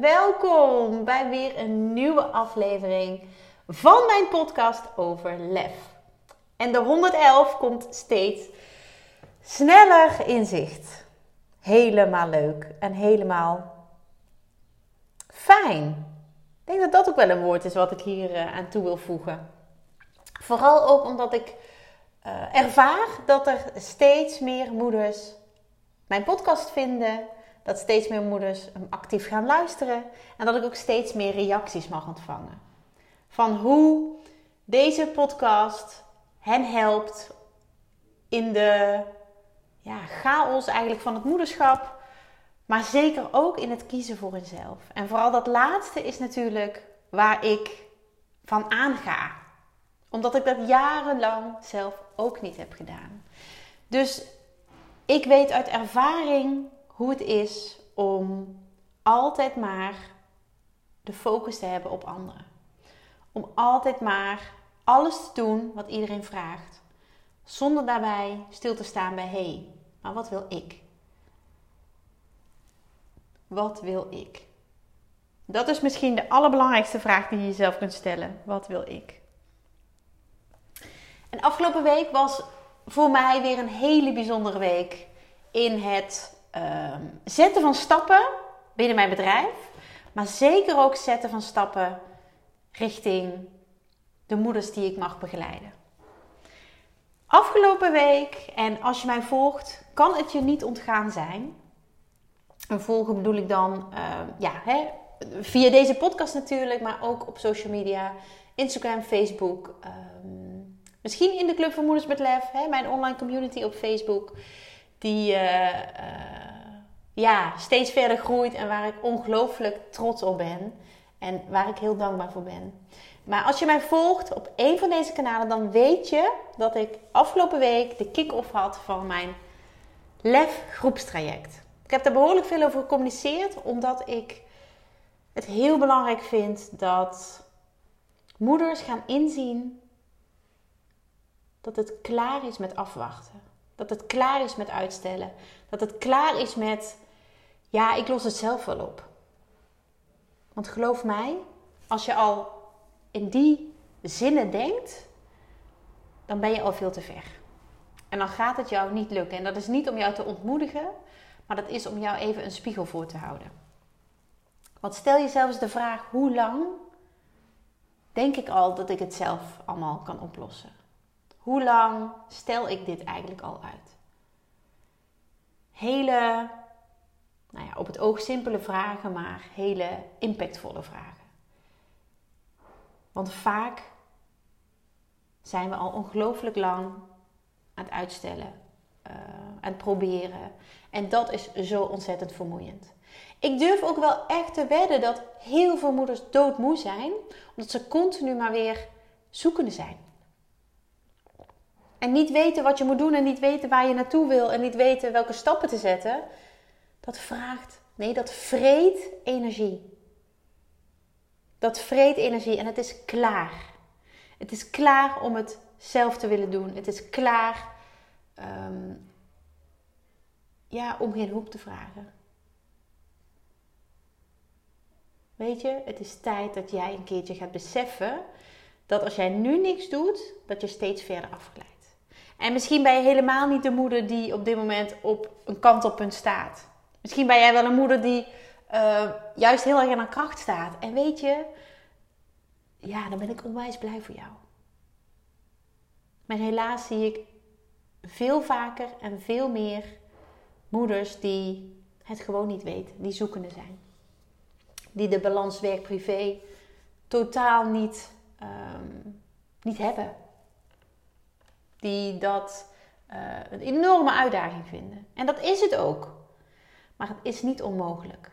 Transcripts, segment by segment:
welkom bij weer een nieuwe aflevering van mijn podcast over lef. En de 111 komt steeds sneller in zicht. Helemaal leuk en helemaal fijn. Ik denk dat dat ook wel een woord is wat ik hier uh, aan toe wil voegen. Vooral ook omdat ik uh, ervaar dat er steeds meer moeders mijn podcast vinden, dat steeds meer moeders actief gaan luisteren en dat ik ook steeds meer reacties mag ontvangen. Van hoe deze podcast hen helpt in de ja, chaos eigenlijk van het moederschap, maar zeker ook in het kiezen voor hunzelf. En vooral dat laatste is natuurlijk waar ik van aanga. Omdat ik dat jarenlang zelf ook niet heb gedaan. Dus ik weet uit ervaring hoe het is om altijd maar de focus te hebben op anderen. Om altijd maar alles te doen wat iedereen vraagt. Zonder daarbij stil te staan bij hé, hey, maar wat wil ik? Wat wil ik? Dat is misschien de allerbelangrijkste vraag die je jezelf kunt stellen. Wat wil ik? En afgelopen week was voor mij weer een hele bijzondere week in het uh, zetten van stappen binnen mijn bedrijf, maar zeker ook zetten van stappen richting de moeders die ik mag begeleiden. Afgelopen week, en als je mij volgt, kan het je niet ontgaan zijn. En volgen bedoel ik dan uh, ja, hè, via deze podcast natuurlijk, maar ook op social media, Instagram, Facebook. Um, misschien in de Club van Moeders met Lef, hè, mijn online community op Facebook die uh, uh, ja, steeds verder groeit en waar ik ongelooflijk trots op ben. En waar ik heel dankbaar voor ben. Maar als je mij volgt op een van deze kanalen, dan weet je dat ik afgelopen week de kick-off had van mijn LEF groepstraject. Ik heb daar behoorlijk veel over gecommuniceerd, omdat ik het heel belangrijk vind dat moeders gaan inzien dat het klaar is met afwachten. Dat het klaar is met uitstellen. Dat het klaar is met, ja, ik los het zelf wel op. Want geloof mij, als je al in die zinnen denkt, dan ben je al veel te ver. En dan gaat het jou niet lukken. En dat is niet om jou te ontmoedigen, maar dat is om jou even een spiegel voor te houden. Want stel jezelf eens de vraag: hoe lang denk ik al dat ik het zelf allemaal kan oplossen? Hoe lang stel ik dit eigenlijk al uit? Hele, nou ja, op het oog simpele vragen, maar hele impactvolle vragen. Want vaak zijn we al ongelooflijk lang aan het uitstellen, uh, aan het proberen. En dat is zo ontzettend vermoeiend. Ik durf ook wel echt te wedden dat heel veel moeders doodmoe zijn, omdat ze continu maar weer zoekende zijn. En niet weten wat je moet doen en niet weten waar je naartoe wil en niet weten welke stappen te zetten. Dat vraagt, nee, dat vreet energie. Dat vreet energie en het is klaar. Het is klaar om het zelf te willen doen. Het is klaar um, ja, om geen hulp te vragen. Weet je, het is tijd dat jij een keertje gaat beseffen dat als jij nu niks doet, dat je steeds verder afglijdt. En misschien ben je helemaal niet de moeder die op dit moment op een kantelpunt staat. Misschien ben jij wel een moeder die uh, juist heel erg aan haar kracht staat. En weet je, ja, dan ben ik onwijs blij voor jou. Maar helaas zie ik veel vaker en veel meer moeders die het gewoon niet weten, die zoekende zijn. Die de balans werk-privé totaal niet, um, niet hebben die dat uh, een enorme uitdaging vinden. En dat is het ook. Maar het is niet onmogelijk.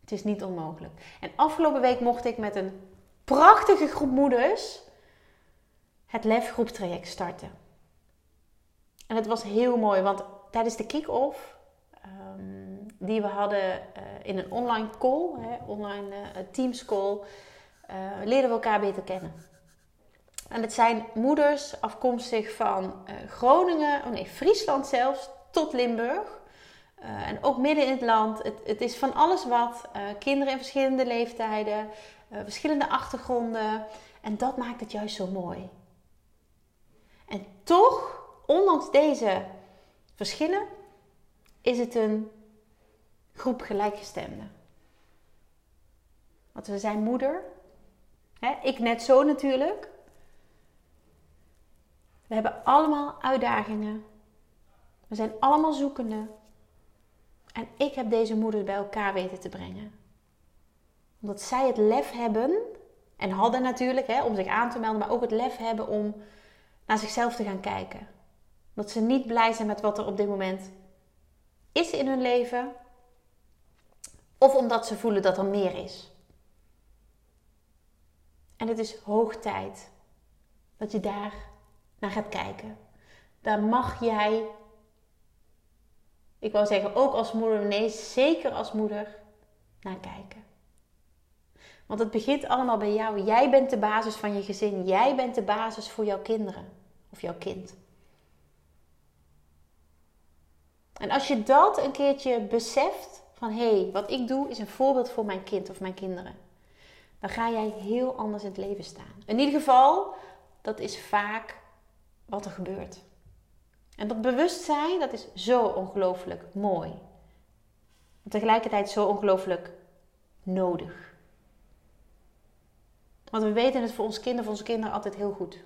Het is niet onmogelijk. En afgelopen week mocht ik met een prachtige groep moeders het lefgroeptraject starten. En het was heel mooi, want tijdens de kick-off um, die we hadden uh, in een online call, hè, online uh, Teams call, uh, leerden we elkaar beter kennen. En het zijn moeders afkomstig van Groningen, oh nee, Friesland zelfs, tot Limburg. en ook midden in het land. Het, het is van alles wat. kinderen in verschillende leeftijden, verschillende achtergronden. En dat maakt het juist zo mooi. En toch, ondanks deze verschillen, is het een groep gelijkgestemden. Want we zijn moeder. Hè? Ik net zo natuurlijk. We hebben allemaal uitdagingen. We zijn allemaal zoekende. En ik heb deze moeders bij elkaar weten te brengen. Omdat zij het lef hebben, en hadden natuurlijk, hè, om zich aan te melden, maar ook het lef hebben om naar zichzelf te gaan kijken. Dat ze niet blij zijn met wat er op dit moment is in hun leven. Of omdat ze voelen dat er meer is. En het is hoog tijd dat je daar naar gaat kijken. Daar mag jij, ik wou zeggen ook als moeder, nee, zeker als moeder, naar kijken. Want het begint allemaal bij jou. Jij bent de basis van je gezin. Jij bent de basis voor jouw kinderen of jouw kind. En als je dat een keertje beseft, van hé, hey, wat ik doe is een voorbeeld voor mijn kind of mijn kinderen, dan ga jij heel anders in het leven staan. In ieder geval, dat is vaak wat er gebeurt. En dat bewustzijn, dat is zo ongelooflijk mooi. En tegelijkertijd zo ongelooflijk nodig. Want we weten het voor ons kinderen, voor onze kinderen altijd heel goed.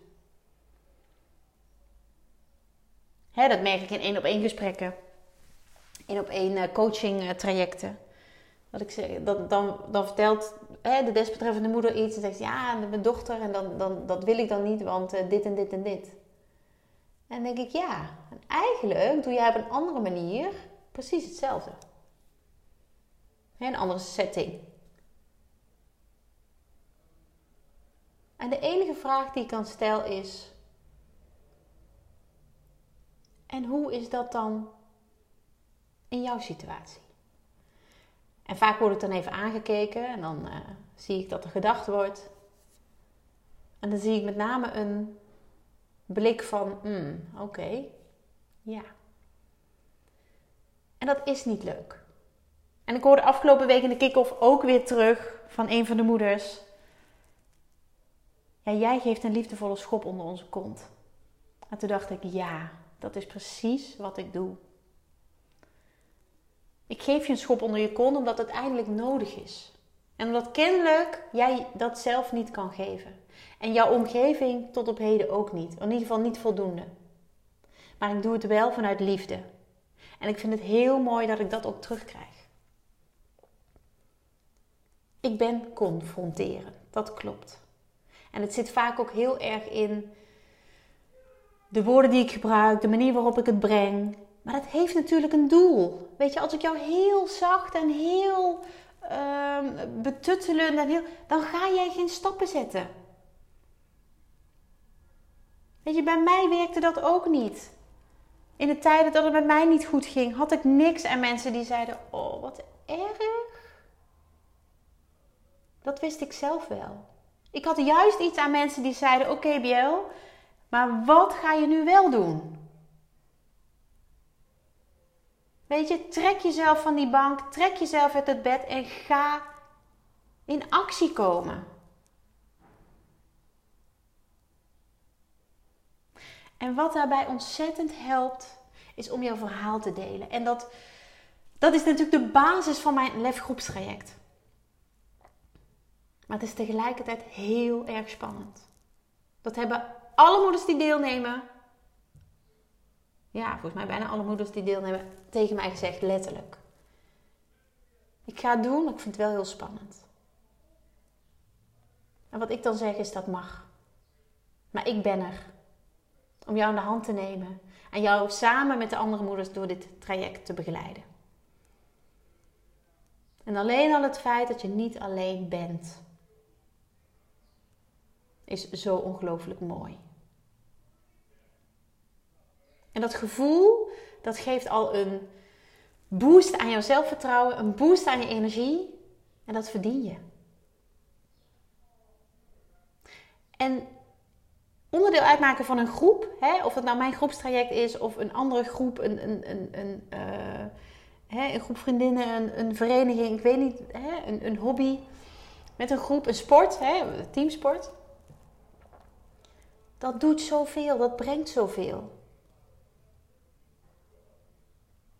Dat merk ik in één op één gesprekken één op één eh, coaching eh, trajecten. Dat ik zeg, dat, dan, dan vertelt hè, de desbetreffende moeder iets en zegt ja, mijn dochter en dan, dan, dat wil ik dan niet, want uh, dit en dit en dit. En denk ik ja, en eigenlijk doe jij op een andere manier precies hetzelfde. Een andere setting. En de enige vraag die ik kan stellen is: en hoe is dat dan in jouw situatie? En vaak word ik dan even aangekeken en dan uh, zie ik dat er gedacht wordt. En dan zie ik met name een blik van, mm, oké, ja. En dat is niet leuk. En ik hoorde afgelopen week in de kick-off ook weer terug van een van de moeders. Ja, jij geeft een liefdevolle schop onder onze kont. En toen dacht ik, ja, dat is precies wat ik doe. Ik geef je een schop onder je kont omdat het eindelijk nodig is. En omdat kennelijk jij dat zelf niet kan geven. En jouw omgeving tot op heden ook niet. In ieder geval niet voldoende. Maar ik doe het wel vanuit liefde. En ik vind het heel mooi dat ik dat ook terugkrijg. Ik ben confronterend, dat klopt. En het zit vaak ook heel erg in de woorden die ik gebruik, de manier waarop ik het breng, maar dat heeft natuurlijk een doel. Weet je, als ik jou heel zacht en heel uh, betuttelend en heel. dan ga jij geen stappen zetten. Weet je, bij mij werkte dat ook niet. In de tijden dat het met mij niet goed ging, had ik niks aan mensen die zeiden: Oh, wat erg. Dat wist ik zelf wel. Ik had juist iets aan mensen die zeiden: Oké, okay, Biel, maar wat ga je nu wel doen? Weet je, trek jezelf van die bank, trek jezelf uit het bed en ga in actie komen. En wat daarbij ontzettend helpt, is om jouw verhaal te delen. En dat, dat is natuurlijk de basis van mijn lefgroepstraject. Maar het is tegelijkertijd heel erg spannend. Dat hebben alle moeders die deelnemen ja, volgens mij bijna alle moeders die deelnemen tegen mij gezegd, letterlijk. Ik ga het doen, ik vind het wel heel spannend. En wat ik dan zeg is dat mag. Maar ik ben er. Om jou aan de hand te nemen. En jou samen met de andere moeders door dit traject te begeleiden. En alleen al het feit dat je niet alleen bent, is zo ongelooflijk mooi. En dat gevoel, dat geeft al een boost aan jouw zelfvertrouwen, een boost aan je energie. En dat verdien je. En onderdeel uitmaken van een groep, hè, of het nou mijn groepstraject is of een andere groep, een, een, een, een, uh, hè, een groep vriendinnen, een, een, vereniging, ik weet niet, hè, een, een hobby met een groep, een sport, hè, teamsport. Dat doet zoveel, dat brengt zoveel.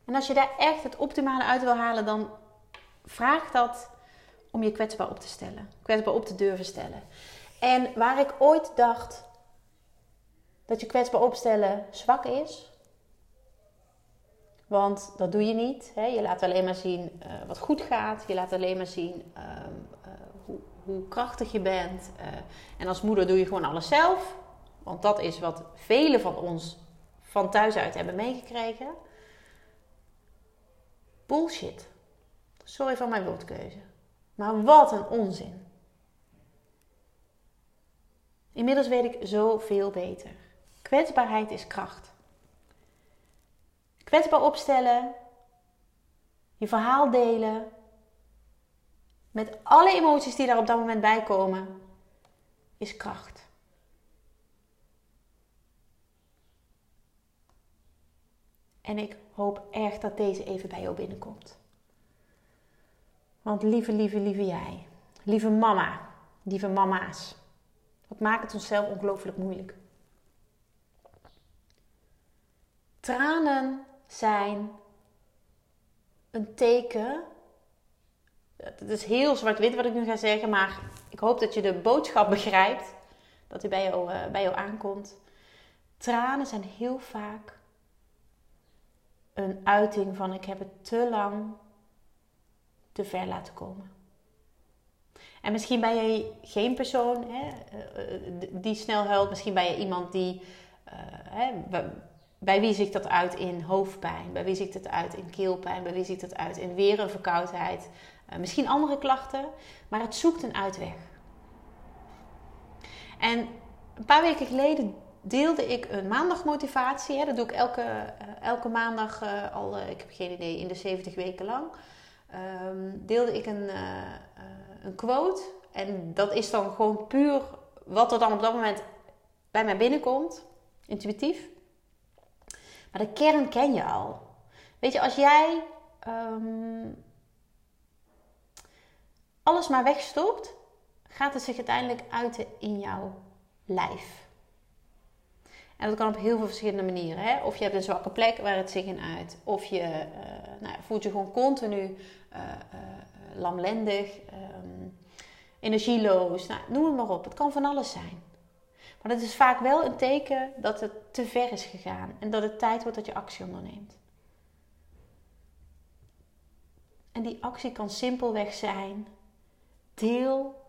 En als je daar echt het optimale uit wil halen, dan vraag dat om je kwetsbaar op te stellen. Kwetsbaar op te durven stellen. En waar ik ooit dacht dat je kwetsbaar opstellen zwak is. Want dat doe je niet. Hè? Je laat alleen maar zien uh, wat goed gaat. Je laat alleen maar zien uh, uh, hoe, hoe, krachtig je bent. Eh, en als moeder doe je gewoon alles zelf. Want dat is wat velen van ons van thuis uit hebben meegekregen. Bullshit. Sorry voor mijn woordkeuze. Maar wat een onzin. Inmiddels weet ik zoveel beter. Kwetsbaarheid is kracht. Kwetsbaar opstellen, je verhaal delen, met alle emoties die daar op dat moment bij komen, is kracht. En ik hoop echt dat deze even bij jou binnenkomt. Want lieve, lieve, lieve jij, lieve mama, lieve mama's, wat maakt het onszelf ongelooflijk moeilijk? Tranen zijn een teken. Het is heel zwart-wit wat ik nu ga zeggen, maar ik hoop dat je de boodschap begrijpt. Dat hij bij jou, uh, bij jou aankomt. Tranen zijn heel vaak een uiting van ik heb het te lang te ver laten komen. En misschien ben je geen persoon hè, eh, eh, die snel huilt. Misschien ben je iemand die, hè, bij wie ziet dat uit in hoofdpijn? Bij wie ziet het uit in keelpijn? Bij wie ziet het uit in weer verkoudheid? Uh, misschien andere klachten, maar het zoekt een uitweg. En een paar weken geleden deelde ik een maandagmotivatie. Hè? Dat doe ik elke, uh, elke maandag uh, al, ik heb geen idee, in de 70 weken lang. Um, deelde ik een, een quote. En dat is dan gewoon puur wat er dan op dat moment bij mij binnenkomt, intuïtief. Maar de kern ken je al. Weet je, als jij um, alles maar wegstopt, gaat het zich uiteindelijk uiten in jouw lijf. En dat kan op heel veel verschillende manieren. Hè? Of je hebt een zwakke plek waar het zich in uit. Of je uh, nou, voelt je gewoon continu uh, uh, lamlendig, um, energieloos. Nou, noem het maar op. Het kan van alles zijn. Maar dat is vaak wel een teken dat het te ver is gegaan en dat het tijd wordt dat je actie onderneemt. En die actie kan simpelweg zijn: deel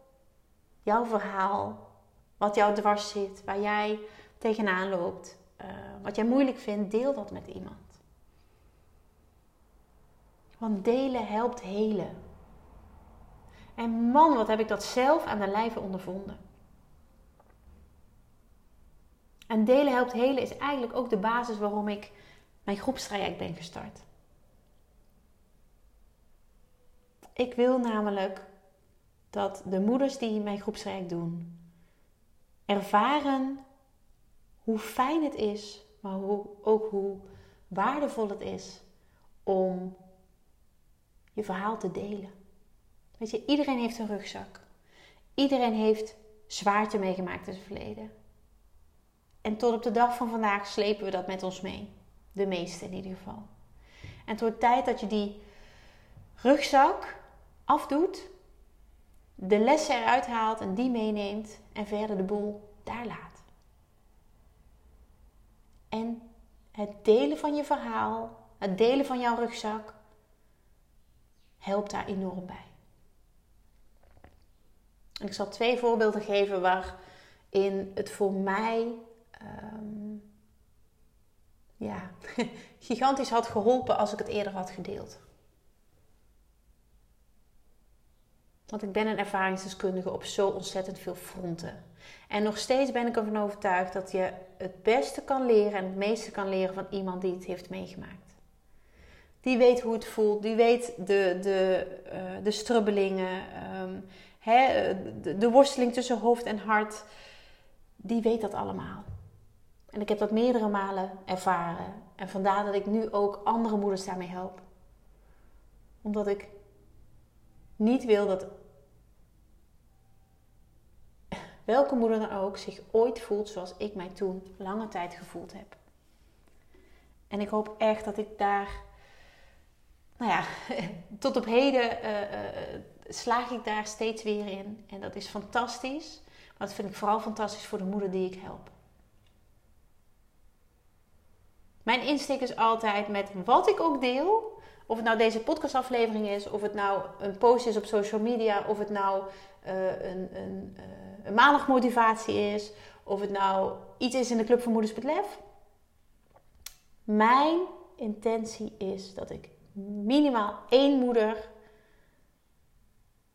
jouw verhaal, wat jou dwars zit, waar jij tegenaan loopt, uh, wat jij moeilijk vindt, deel dat met iemand. Want delen helpt helen. En man, wat heb ik dat zelf aan de lijve ondervonden. En delen helpt helen is eigenlijk ook de basis waarom ik mijn groepstraject ben gestart. Ik wil namelijk dat de moeders die mijn groepstraject doen, ervaren hoe fijn het is, maar ook hoe waardevol het is om je verhaal te delen. Weet je, iedereen heeft een rugzak. Iedereen heeft zwaarte meegemaakt in het verleden. En tot op de dag van vandaag slepen we dat met ons mee. De meeste in ieder geval. En het wordt tijd dat je die rugzak afdoet, de lessen eruit haalt en die meeneemt en verder de boel daar laat. En het delen van je verhaal, het delen van jouw rugzak, helpt daar enorm bij. ik zal twee voorbeelden geven waarin het voor mij um, ja, gigantisch had geholpen als ik het eerder had gedeeld. Want ik ben een ervaringsdeskundige op zo ontzettend veel fronten. En nog steeds ben ik ervan overtuigd dat je het beste kan leren en het meeste kan leren van iemand die het heeft meegemaakt. Die weet hoe het voelt, die weet de, de, uh, de strubbelingen, hè, de, de worsteling tussen hoofd en hart. Die weet dat allemaal. En ik heb dat meerdere malen ervaren. En vandaar dat ik nu ook andere moeders daarmee help. Omdat ik niet wil dat welke moeder dan ook zich ooit voelt zoals ik mij toen lange tijd gevoeld heb. En ik hoop echt dat ik daar, nou ja, tot op heden uh, uh, slaag ik daar steeds weer in. En dat is fantastisch. Maar dat vind ik vooral fantastisch voor de moeder die ik help. Mijn insteek is altijd met wat ik ook deel. Of het nou deze podcastaflevering is, of het nou een post is op social media, of het nou uh, een, een, uh, een maandagmotivatie is, of het nou iets is in de Club van Moeders met. Mijn intentie is dat ik minimaal één moeder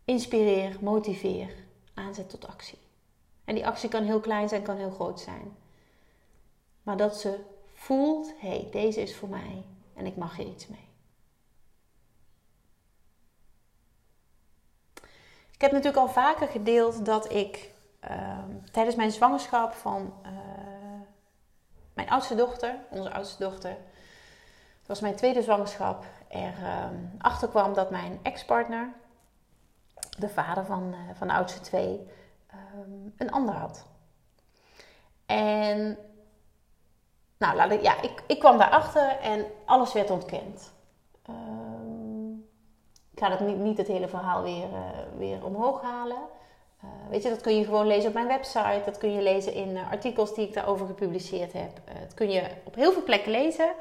inspireer, motiveer, aanzet tot actie. En die actie kan heel klein zijn, kan heel groot zijn. Maar dat ze voelt, hé, hey, deze is voor mij en ik mag hier iets mee. Ik heb natuurlijk al vaker gedeeld dat ik uh, tijdens mijn zwangerschap van uh, mijn oudste dochter, onze oudste dochter, dat was mijn tweede zwangerschap, er uh, achter kwam dat mijn ex-partner, de vader van, eh, van de oudste twee, ehm, een ander had. En nou, laat ik, ja, ik, ik kwam daarachter en alles werd ontkend. Um, ik ga het niet, niet het hele verhaal weer, uh, weer omhoog halen. Uh, weet je, dat kun je gewoon lezen op mijn website. Dat kun je lezen in uh, artikels die ik daarover gepubliceerd heb. dat kun je op heel veel plekken lezen.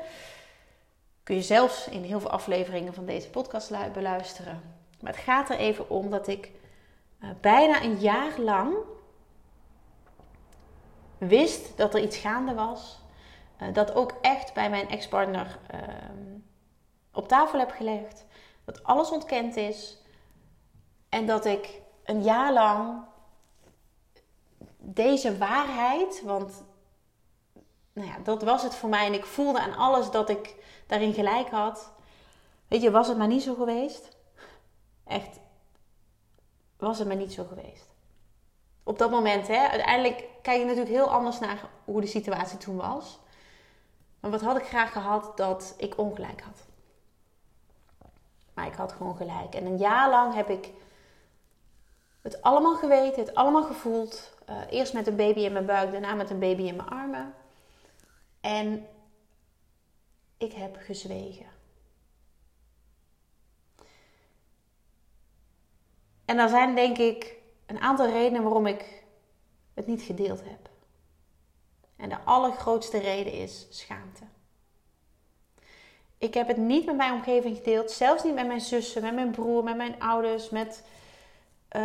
Kun je zelfs in heel veel afleveringen van deze podcast beluisteren. Maar het gaat er even om dat ik bijna een jaar lang wist dat er iets gaande was. Uh, dat ook echt bij mijn ex-partner uh, op tafel heb gelegd. Dat alles ontkend is. En dat ik een jaar lang deze waarheid, want nou ja, dat was het voor mij. En ik voelde aan alles dat ik daarin gelijk had. Weet je, was het maar niet zo geweest? Echt, was het maar niet zo geweest. Op dat moment, hè, uiteindelijk kijk je natuurlijk heel anders naar hoe de situatie toen was. Maar wat had ik graag gehad dat ik ongelijk had. Maar ik had gewoon gelijk. En een jaar lang heb ik het allemaal geweten, het allemaal gevoeld. Uh, eerst met een baby in mijn buik, daarna met een baby in mijn armen. En ik heb gezwegen. En er zijn denk ik een aantal redenen waarom ik het niet gedeeld heb. En de allergrootste reden is schaamte. Ik heb het niet met mijn omgeving gedeeld, zelfs niet met mijn zussen, met mijn broer, met mijn ouders, met uh,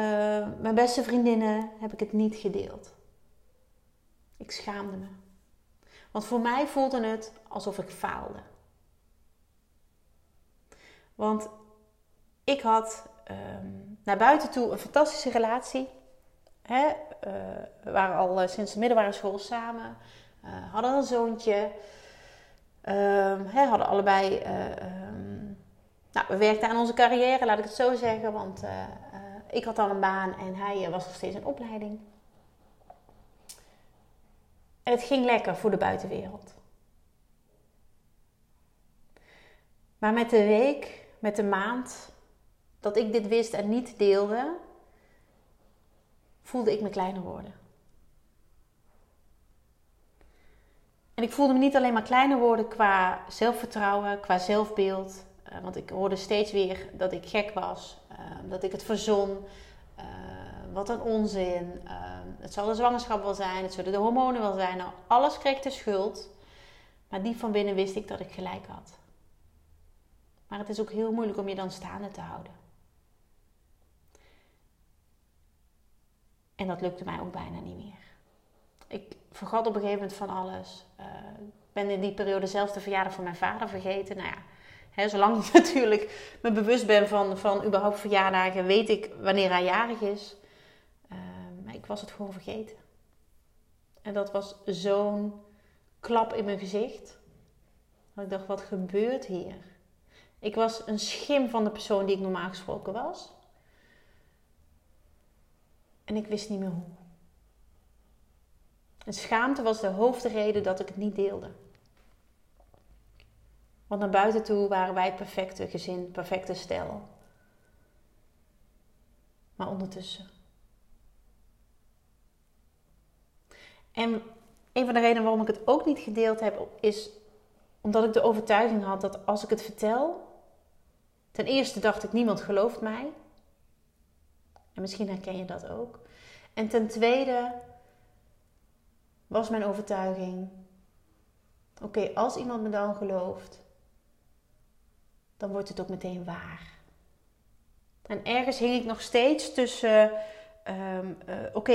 mijn beste vriendinnen heb ik het niet gedeeld. Ik schaamde me. Want voor mij voelde het alsof ik faalde. Want ik had um, naar buiten toe een fantastische relatie Uh, we waren al uh, sinds de middelbare school samen. Uh, hadden een zoontje. Um, hè, hadden allebei... Um, nou, we werkten aan onze carrière, laat ik het zo zeggen. Want ik had al een baan en hij was nog steeds in opleiding. En het ging lekker voor de buitenwereld. Maar met de week, met de maand dat ik dit wist en niet deelde, voelde ik me kleiner worden. En ik voelde me niet alleen maar kleiner worden qua zelfvertrouwen, qua zelfbeeld. Uh, want ik hoorde steeds weer dat ik gek was, uh, dat ik het verzon. Uh, wat een onzin. het zal de zwangerschap wel zijn, het zullen de hormonen wel zijn. Nou, alles kreeg de schuld. Maar diep van binnen wist ik dat ik gelijk had. Maar het is ook heel moeilijk om je dan staande te houden. En dat lukte mij ook bijna niet meer. Ik vergat op een gegeven moment van alles. Uh, ben in die periode zelfs de verjaardag van mijn vader vergeten. Nou ja, zolang ik natuurlijk me bewust ben van, van überhaupt verjaardagen, weet ik wanneer hij jarig is. Ehm, maar ik was het gewoon vergeten. En dat was zo'n klap in mijn gezicht. Dat ik dacht, wat gebeurt hier? Ik was een schim van de persoon die ik normaal gesproken was. En ik wist niet meer hoe. En schaamte was de hoofdreden dat ik het niet deelde. Want naar buiten toe waren wij het perfecte gezin, perfecte stel. Maar ondertussen. En een van de redenen waarom ik het ook niet gedeeld heb, is omdat ik de overtuiging had dat als ik het vertel, ten eerste dacht ik niemand gelooft mij. En misschien herken je dat ook. En ten tweede was mijn overtuiging: oké, als iemand me dan gelooft, dan wordt het ook meteen waar. En ergens hing ik nog steeds tussen. Ehm, eh, oké,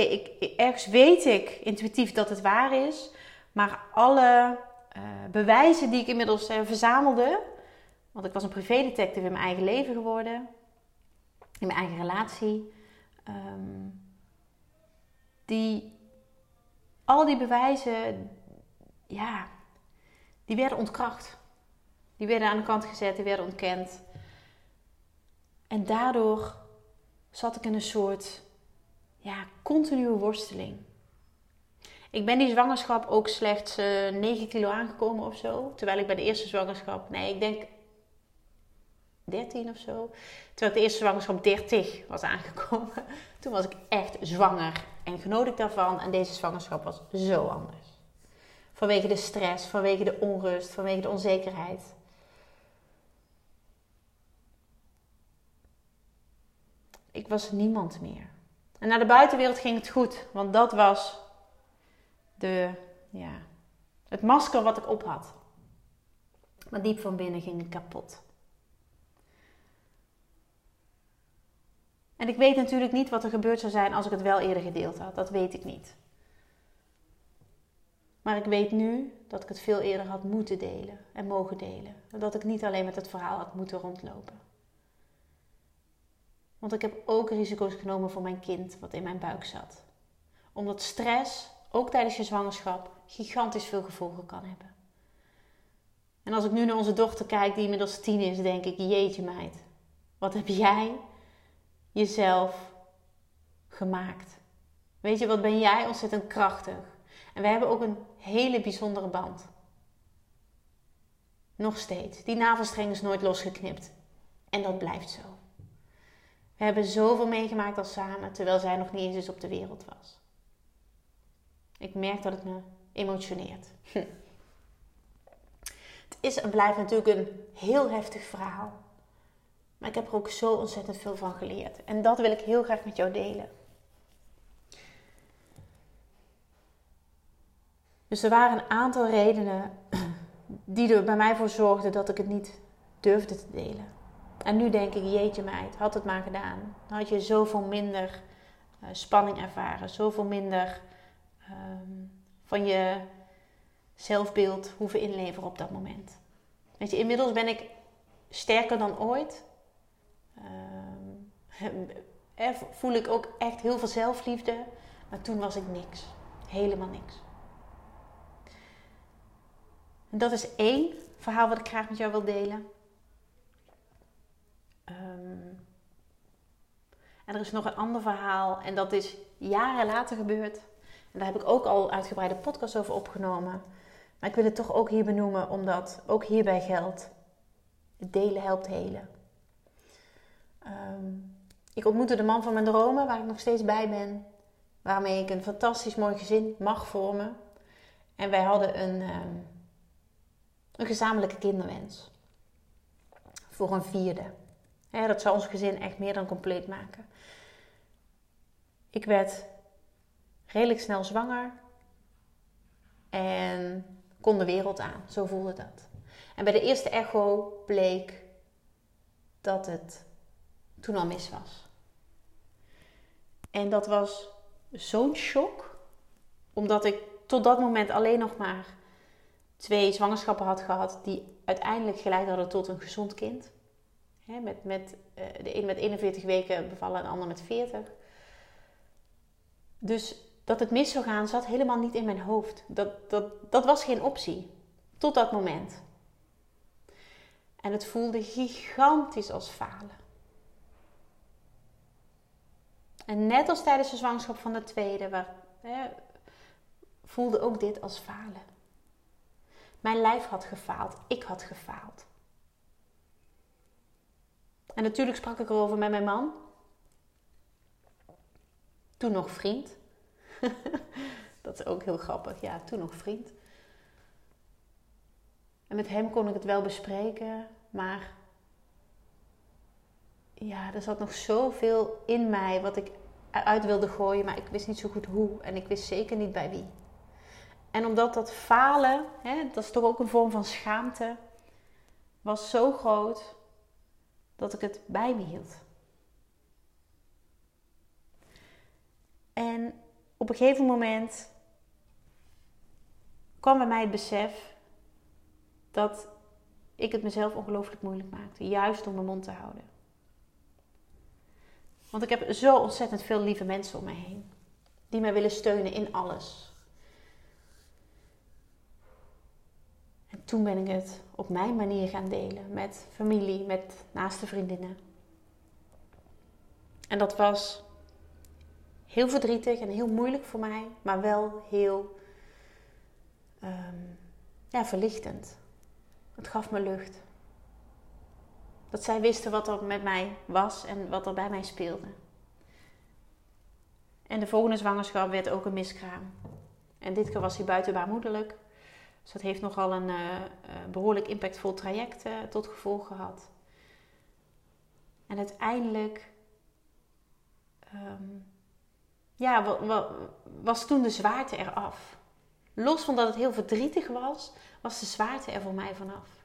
ergens weet ik intuïtief dat het waar is, maar alle uh, bewijzen die ik inmiddels uh, verzamelde, want ik was een privédetective in mijn eigen leven geworden, in mijn eigen relatie, ehm, die al die bewijzen, ja, die werden ontkracht. Die werden aan de kant gezet, die werden ontkend. En daardoor zat ik in een soort ja, continue worsteling. Ik ben die zwangerschap ook slechts uh, eh, 9 kilo aangekomen of zo. Terwijl ik bij de eerste zwangerschap, nee, ik denk 13 of zo. Terwijl ik de eerste zwangerschap 30 was aangekomen. Toen was ik echt zwanger en genoot ik daarvan. En deze zwangerschap was zo anders. Vanwege de stress, vanwege de onrust, vanwege de onzekerheid. Ik was niemand meer. En naar de buitenwereld ging het goed, want dat was de, ja, het masker wat ik op had. Maar diep van binnen ging het kapot. En ik weet natuurlijk niet wat er gebeurd zou zijn als ik het wel eerder gedeeld had. Dat weet ik niet. Maar ik weet nu dat ik het veel eerder had moeten delen en mogen delen. Dat ik niet alleen met het verhaal had moeten rondlopen. Want ik heb ook risico's genomen voor mijn kind wat in mijn buik zat. Omdat stress, ook tijdens je zwangerschap, gigantisch veel gevolgen kan hebben. En als ik nu naar onze dochter kijk, die inmiddels tien is, denk ik: Jeetje, meid, wat heb jij jezelf gemaakt? Weet je, wat ben jij ontzettend krachtig? En we hebben ook een hele bijzondere band. Nog steeds. Die navelstreng is nooit losgeknipt. En dat blijft zo. We hebben zoveel meegemaakt als samen, terwijl zij nog niet eens op de wereld was. Ik merk dat het me emotioneert. Het is en blijft natuurlijk een heel heftig verhaal. Maar ik heb er ook zo ontzettend veel van geleerd. En dat wil ik heel graag met jou delen. Dus er waren een aantal redenen die er bij mij voor zorgden dat ik het niet durfde te delen. En nu denk ik, jeetje meid, had het maar gedaan. Dan had je zoveel minder uh, spanning ervaren. Zoveel minder um, van je zelfbeeld hoeven inleveren op dat moment. Weet je, inmiddels ben ik sterker dan ooit. Um, voel ik ook echt heel veel zelfliefde. Maar toen was ik niks. Helemaal niks. En dat is één verhaal wat ik graag met jou wil delen. Um, en er is nog een ander verhaal en dat is jaren later gebeurd. En daar heb ik ook al uitgebreide podcast over opgenomen. Maar ik wil het toch ook hier benoemen, omdat ook hierbij geldt: het delen helpt helen. Um, ik ontmoette de man van mijn dromen, waar ik nog steeds bij ben. Waarmee ik een fantastisch mooi gezin mag vormen. En wij hadden een, um, een gezamenlijke kinderwens. Voor een vierde dat zou ons gezin echt meer dan compleet maken. Ik werd redelijk snel zwanger en kon de wereld aan. Zo voelde dat. En bij de eerste echo bleek dat het toen al mis was. En dat was zo'n shock, omdat ik tot dat moment alleen nog maar twee zwangerschappen had gehad die uiteindelijk geleid hadden tot een gezond kind. met, met, uh, de een met 41 weken bevallen en de ander met 40. Dus dat het mis zou gaan zat helemaal niet in mijn hoofd. Dat, dat, dat was geen optie. Tot dat moment. En het voelde gigantisch als falen. En net als tijdens de zwangerschap van de tweede, hè, voelde ook dit als falen. Mijn lijf had gefaald, ik had gefaald. En natuurlijk sprak ik erover met mijn man. Toen nog vriend. dat is ook heel grappig. Ja, toen nog vriend. En met hem kon ik het wel bespreken, maar ja, er zat nog zoveel in mij wat ik uit wilde gooien, maar ik wist niet zo goed hoe en ik wist zeker niet bij wie. En omdat dat falen, hè, dat is toch ook een vorm van schaamte, was zo groot dat ik het bij me hield. En op een gegeven moment kwam bij mij het besef dat ik het mezelf ongelooflijk moeilijk maakte, juist om mijn mond te houden. Want ik heb zo ontzettend veel lieve mensen om me heen. Die mij willen steunen in alles. En toen ben ik het op mijn manier gaan delen. Met familie, met naaste vriendinnen. En dat was heel verdrietig en heel moeilijk voor mij. Maar wel heel ehm, ja, verlichtend. Het gaf me lucht. Dat zij wisten wat er met mij was en wat er bij mij speelde. En de volgende zwangerschap werd ook een miskraam. En dit keer was hij buitenbaarmoederlijk. Dus dat heeft nogal een uh, behoorlijk impactvol traject uh, tot gevolg gehad. En uiteindelijk um, ja, was toen de zwaarte eraf. Los van dat het heel verdrietig was, was de zwaarte er voor mij vanaf.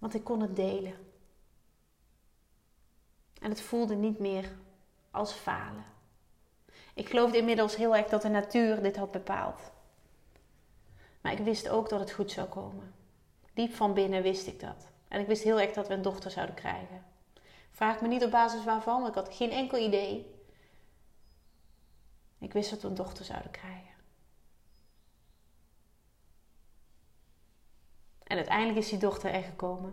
Want ik kon het delen. En het voelde niet meer als falen. Ik geloofde inmiddels heel erg dat de natuur dit had bepaald. Maar ik wist ook dat het goed zou komen. Diep van binnen wist ik dat. En ik wist heel erg dat we een dochter zouden krijgen. Vraag me niet op basis waarvan, want ik had geen enkel idee. Ik wist dat we een dochter zouden krijgen. En uiteindelijk is die dochter er gekomen.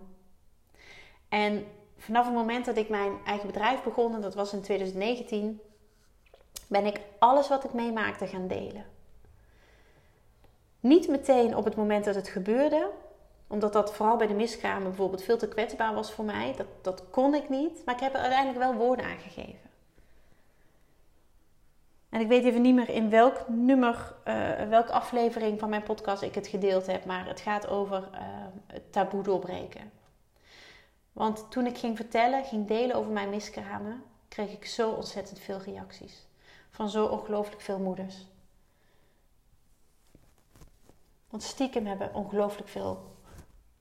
En vanaf het moment dat ik mijn eigen bedrijf begon, en dat was in 2019, ben ik alles wat ik meemaakte gaan delen. Niet meteen op het moment dat het gebeurde, omdat dat vooral bij de miskramen bijvoorbeeld veel te kwetsbaar was voor mij. Dat, dat kon ik niet, maar ik heb er uiteindelijk wel woorden aan gegeven. En ik weet even niet meer in welk nummer, uh, welke aflevering van mijn podcast ik het gedeeld heb, maar het gaat over uh, het taboe doorbreken. Want toen ik ging vertellen, ging delen over mijn miskramen, kreeg ik zo ontzettend veel reacties. Van zo ongelooflijk veel moeders. Want stiekem hebben ongelooflijk veel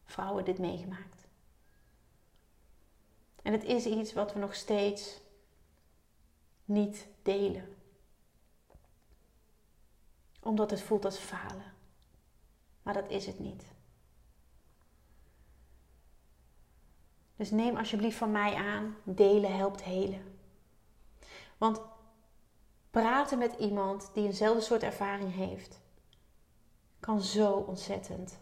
vrouwen dit meegemaakt. En het is iets wat we nog steeds niet delen omdat het voelt als falen. Maar dat is het niet. Dus neem alsjeblieft van mij aan, delen helpt helen. Want praten met iemand die eenzelfde soort ervaring heeft, kan zo ontzettend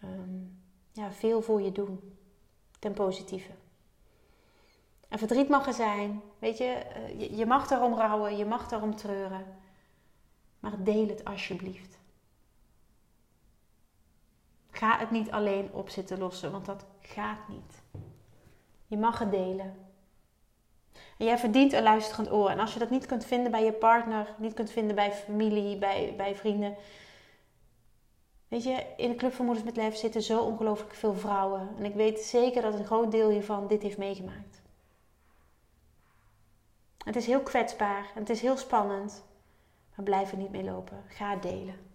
ehm, ja, veel voor je doen. Ten positieve. En verdriet mag er zijn. Weet je, eh, je, je mag daarom rouwen, je mag daarom treuren. Maar deel het alsjeblieft. Ga het niet alleen op zitten lossen, want dat gaat niet. Je mag het delen. En jij verdient een luisterend oor. En als je dat niet kunt vinden bij je partner, niet kunt vinden bij familie, bij, bij vrienden. Weet je, in de Club van Moeders met Lef zitten zo ongelooflijk veel vrouwen. En ik weet zeker dat een groot deel hiervan dit heeft meegemaakt. Het is heel kwetsbaar en het is heel spannend. Maar blijf er niet mee lopen. Ga delen.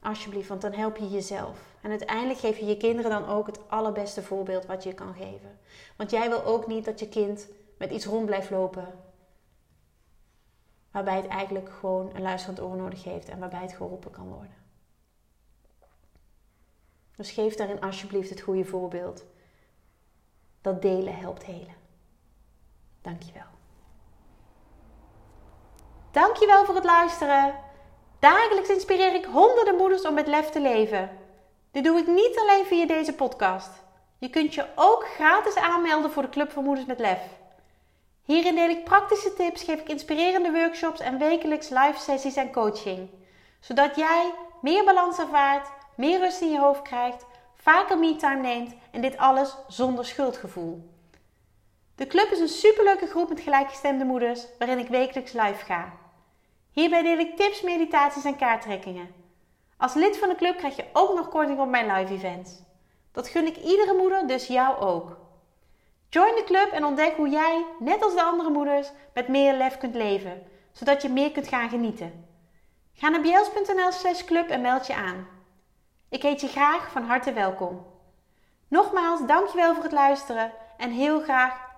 Alsjeblieft, want dan help je jezelf. En uiteindelijk geef je je kinderen dan ook het allerbeste voorbeeld wat je kan geven. Want jij wil ook niet dat je kind met iets rond blijft lopen. waarbij het eigenlijk gewoon een luisterend oor nodig heeft en waarbij het geholpen kan worden. Dus geef daarin alsjeblieft het goede voorbeeld. Dat delen helpt helen. Dankjewel. Dankjewel voor het luisteren. Dagelijks inspireer ik honderden moeders om met lef te leven. Dit doe ik niet alleen via deze podcast. Je kunt je ook gratis aanmelden voor de Club van Moeders met Lef. Hierin deel ik praktische tips, geef ik inspirerende workshops en wekelijks live sessies en coaching. Zodat jij meer balans ervaart, meer rust in je hoofd krijgt, vaker me-time neemt en dit alles zonder schuldgevoel. De club is een superleuke groep met gelijkgestemde moeders waarin ik wekelijks live ga. Hierbij deel ik tips, meditaties en kaarttrekkingen. Als lid van de club krijg je ook nog korting op mijn live events. Dat gun ik iedere moeder, dus jou ook. Join de club en ontdek hoe jij, net als de andere moeders, met meer lef kunt leven, zodat je meer kunt gaan genieten. Ga naar bjels.nl slash club en meld je aan. Ik heet je graag van harte welkom. Nogmaals, dankjewel voor het luisteren en heel graag